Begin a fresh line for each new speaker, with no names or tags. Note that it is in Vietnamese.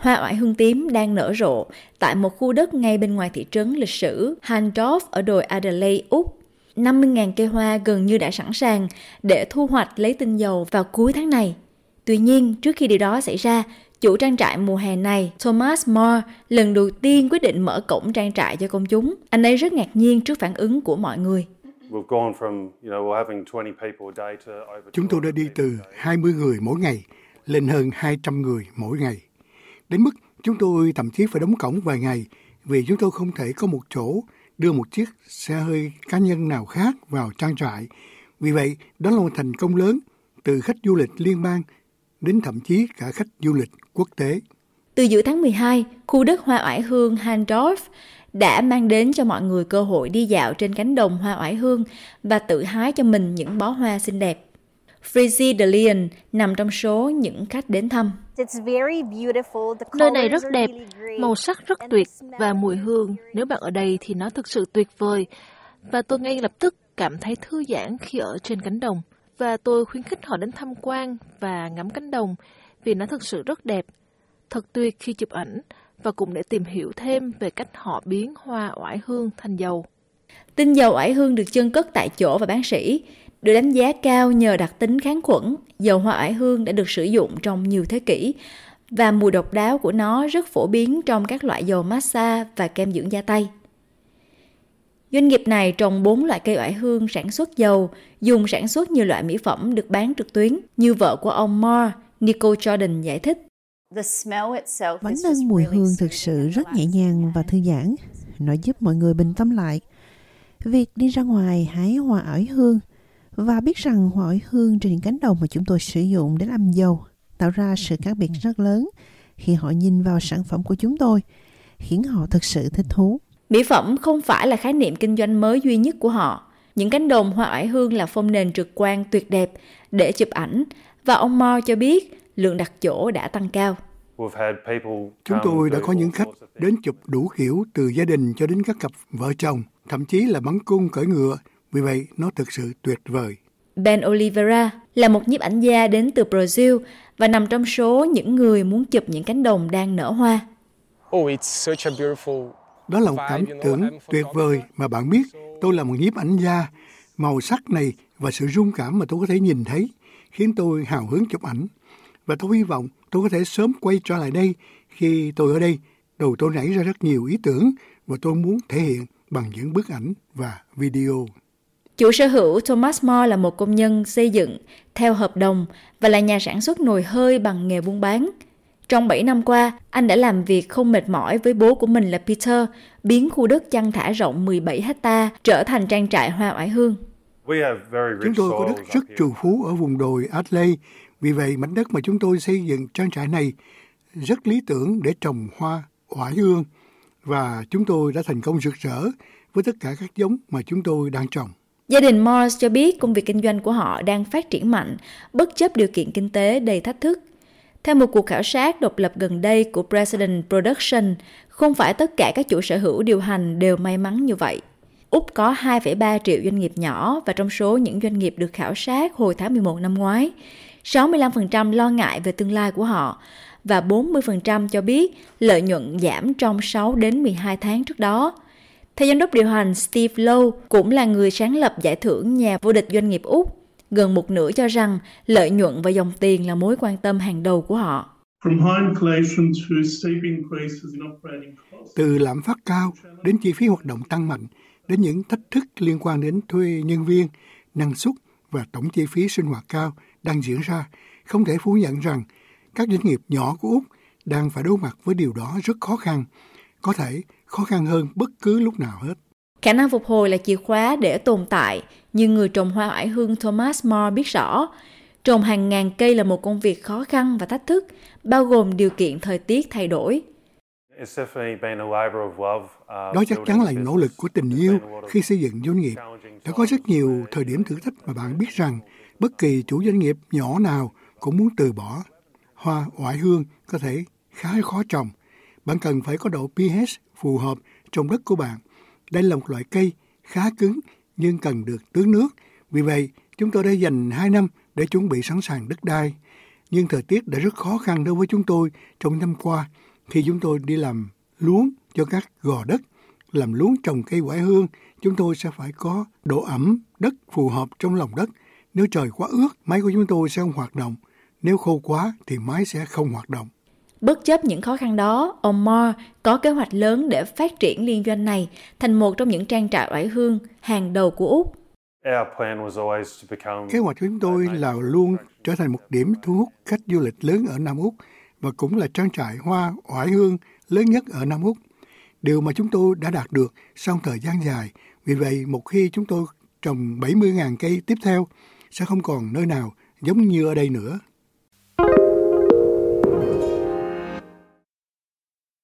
hoa oải hương tím đang nở rộ tại một khu đất ngay bên ngoài thị trấn lịch sử Handorf ở đồi Adelaide, Úc. 50.000 cây hoa gần như đã sẵn sàng để thu hoạch lấy tinh dầu vào cuối tháng này. Tuy nhiên, trước khi điều đó xảy ra, chủ trang trại mùa hè này, Thomas Moore, lần đầu tiên quyết định mở cổng trang trại cho công chúng. Anh ấy rất ngạc nhiên trước phản ứng của mọi người.
Chúng tôi đã đi từ 20 người mỗi ngày lên hơn 200 người mỗi ngày. Đến mức chúng tôi thậm chí phải đóng cổng vài ngày vì chúng tôi không thể có một chỗ đưa một chiếc xe hơi cá nhân nào khác vào trang trại. Vì vậy, đó là một thành công lớn từ khách du lịch liên bang đến thậm chí cả khách du lịch quốc tế.
Từ giữa tháng 12, khu đất hoa oải hương Handorf đã mang đến cho mọi người cơ hội đi dạo trên cánh đồng hoa oải hương và tự hái cho mình những bó hoa xinh đẹp. Frizzy de Leon nằm trong số những khách đến thăm.
Nơi này rất đẹp, màu sắc rất tuyệt và mùi hương. Nếu bạn ở đây thì nó thực sự tuyệt vời. Và tôi ngay lập tức cảm thấy thư giãn khi ở trên cánh đồng. Và tôi khuyến khích họ đến tham quan và ngắm cánh đồng vì nó thực sự rất đẹp. Thật tuyệt khi chụp ảnh và cũng để tìm hiểu thêm về cách họ biến hoa oải hương thành dầu.
Tinh dầu oải hương được chân cất tại chỗ và bán sỉ, được đánh giá cao nhờ đặc tính kháng khuẩn. Dầu hoa oải hương đã được sử dụng trong nhiều thế kỷ và mùi độc đáo của nó rất phổ biến trong các loại dầu massage và kem dưỡng da tay. Doanh nghiệp này trồng 4 loại cây oải hương sản xuất dầu, dùng sản xuất nhiều loại mỹ phẩm được bán trực tuyến, như vợ của ông Moore, Nicole Jordan giải thích.
Bánh nâng mùi hương thực sự rất nhẹ nhàng và thư giãn. Nó giúp mọi người bình tâm lại. Việc đi ra ngoài hái hoa ỏi hương và biết rằng hoa ỏi hương trên những cánh đồng mà chúng tôi sử dụng để làm dầu tạo ra sự khác biệt rất lớn khi họ nhìn vào sản phẩm của chúng tôi, khiến họ thực sự thích thú.
Mỹ phẩm không phải là khái niệm kinh doanh mới duy nhất của họ. Những cánh đồng hoa ỏi hương là phong nền trực quan tuyệt đẹp để chụp ảnh và ông Mo cho biết lượng đặt chỗ đã tăng cao.
Chúng tôi đã có những khách đến chụp đủ kiểu từ gia đình cho đến các cặp vợ chồng, thậm chí là bắn cung cởi ngựa. Vì vậy, nó thực sự tuyệt vời.
Ben Oliveira là một nhiếp ảnh gia đến từ Brazil và nằm trong số những người muốn chụp những cánh đồng đang nở hoa.
Oh, Đó là một cảm tưởng tuyệt vời mà bạn biết tôi là một nhiếp ảnh gia. Màu sắc này và sự rung cảm mà tôi có thể nhìn thấy khiến tôi hào hứng chụp ảnh. Và tôi hy vọng tôi có thể sớm quay trở lại đây. Khi tôi ở đây, đầu tôi nảy ra rất nhiều ý tưởng và tôi muốn thể hiện bằng những bức ảnh và video.
Chủ sở hữu Thomas Moore là một công nhân xây dựng theo hợp đồng và là nhà sản xuất nồi hơi bằng nghề buôn bán. Trong 7 năm qua, anh đã làm việc không mệt mỏi với bố của mình là Peter, biến khu đất chăn thả rộng 17 hecta trở thành trang trại hoa oải hương.
Chúng tôi có đất rất trù phú ở vùng đồi Adelaide, vì vậy mảnh đất mà chúng tôi xây dựng trang trại này rất lý tưởng để trồng hoa oải hương và chúng tôi đã thành công rực rỡ với tất cả các giống mà chúng tôi đang trồng.
Gia đình Morse cho biết công việc kinh doanh của họ đang phát triển mạnh, bất chấp điều kiện kinh tế đầy thách thức. Theo một cuộc khảo sát độc lập gần đây của President Production, không phải tất cả các chủ sở hữu điều hành đều may mắn như vậy. Úc có 2,3 triệu doanh nghiệp nhỏ và trong số những doanh nghiệp được khảo sát hồi tháng 11 năm ngoái, 65% lo ngại về tương lai của họ và 40% cho biết lợi nhuận giảm trong 6 đến 12 tháng trước đó. Theo giám đốc điều hành Steve Lowe, cũng là người sáng lập giải thưởng nhà vô địch doanh nghiệp Úc, gần một nửa cho rằng lợi nhuận và dòng tiền là mối quan tâm hàng đầu của họ.
Từ lạm phát cao đến chi phí hoạt động tăng mạnh, đến những thách thức liên quan đến thuê nhân viên, năng suất và tổng chi phí sinh hoạt cao đang diễn ra, không thể phủ nhận rằng các doanh nghiệp nhỏ của Úc đang phải đối mặt với điều đó rất khó khăn, có thể khó khăn hơn bất cứ lúc nào hết.
Khả năng phục hồi là chìa khóa để tồn tại, nhưng người trồng hoa oải hương Thomas More biết rõ, trồng hàng ngàn cây là một công việc khó khăn và thách thức, bao gồm điều kiện thời tiết thay đổi.
Đó chắc chắn là nỗ lực của tình yêu khi xây dựng doanh nghiệp. Đã có rất nhiều thời điểm thử thách mà bạn biết rằng bất kỳ chủ doanh nghiệp nhỏ nào cũng muốn từ bỏ. Hoa oải hương có thể khá khó trồng. Bạn cần phải có độ pH phù hợp trong đất của bạn. Đây là một loại cây khá cứng nhưng cần được tưới nước. Vì vậy, chúng tôi đã dành 2 năm để chuẩn bị sẵn sàng đất đai. Nhưng thời tiết đã rất khó khăn đối với chúng tôi trong năm qua Khi chúng tôi đi làm luống cho các gò đất, làm luống trồng cây quải hương, chúng tôi sẽ phải có độ ẩm đất phù hợp trong lòng đất. Nếu trời quá ướt, máy của chúng tôi sẽ không hoạt động. Nếu khô quá thì máy sẽ không hoạt động.
Bất chấp những khó khăn đó, ông Moore có kế hoạch lớn để phát triển liên doanh này thành một trong những trang trại oải hương hàng đầu của Úc.
Kế hoạch của chúng tôi là luôn trở thành một điểm thu hút khách du lịch lớn ở Nam Úc và cũng là trang trại hoa oải hương lớn nhất ở Nam Úc. Điều mà chúng tôi đã đạt được sau thời gian dài. Vì vậy, một khi chúng tôi trồng 70.000 cây tiếp theo, sẽ không còn nơi nào giống như ở đây nữa.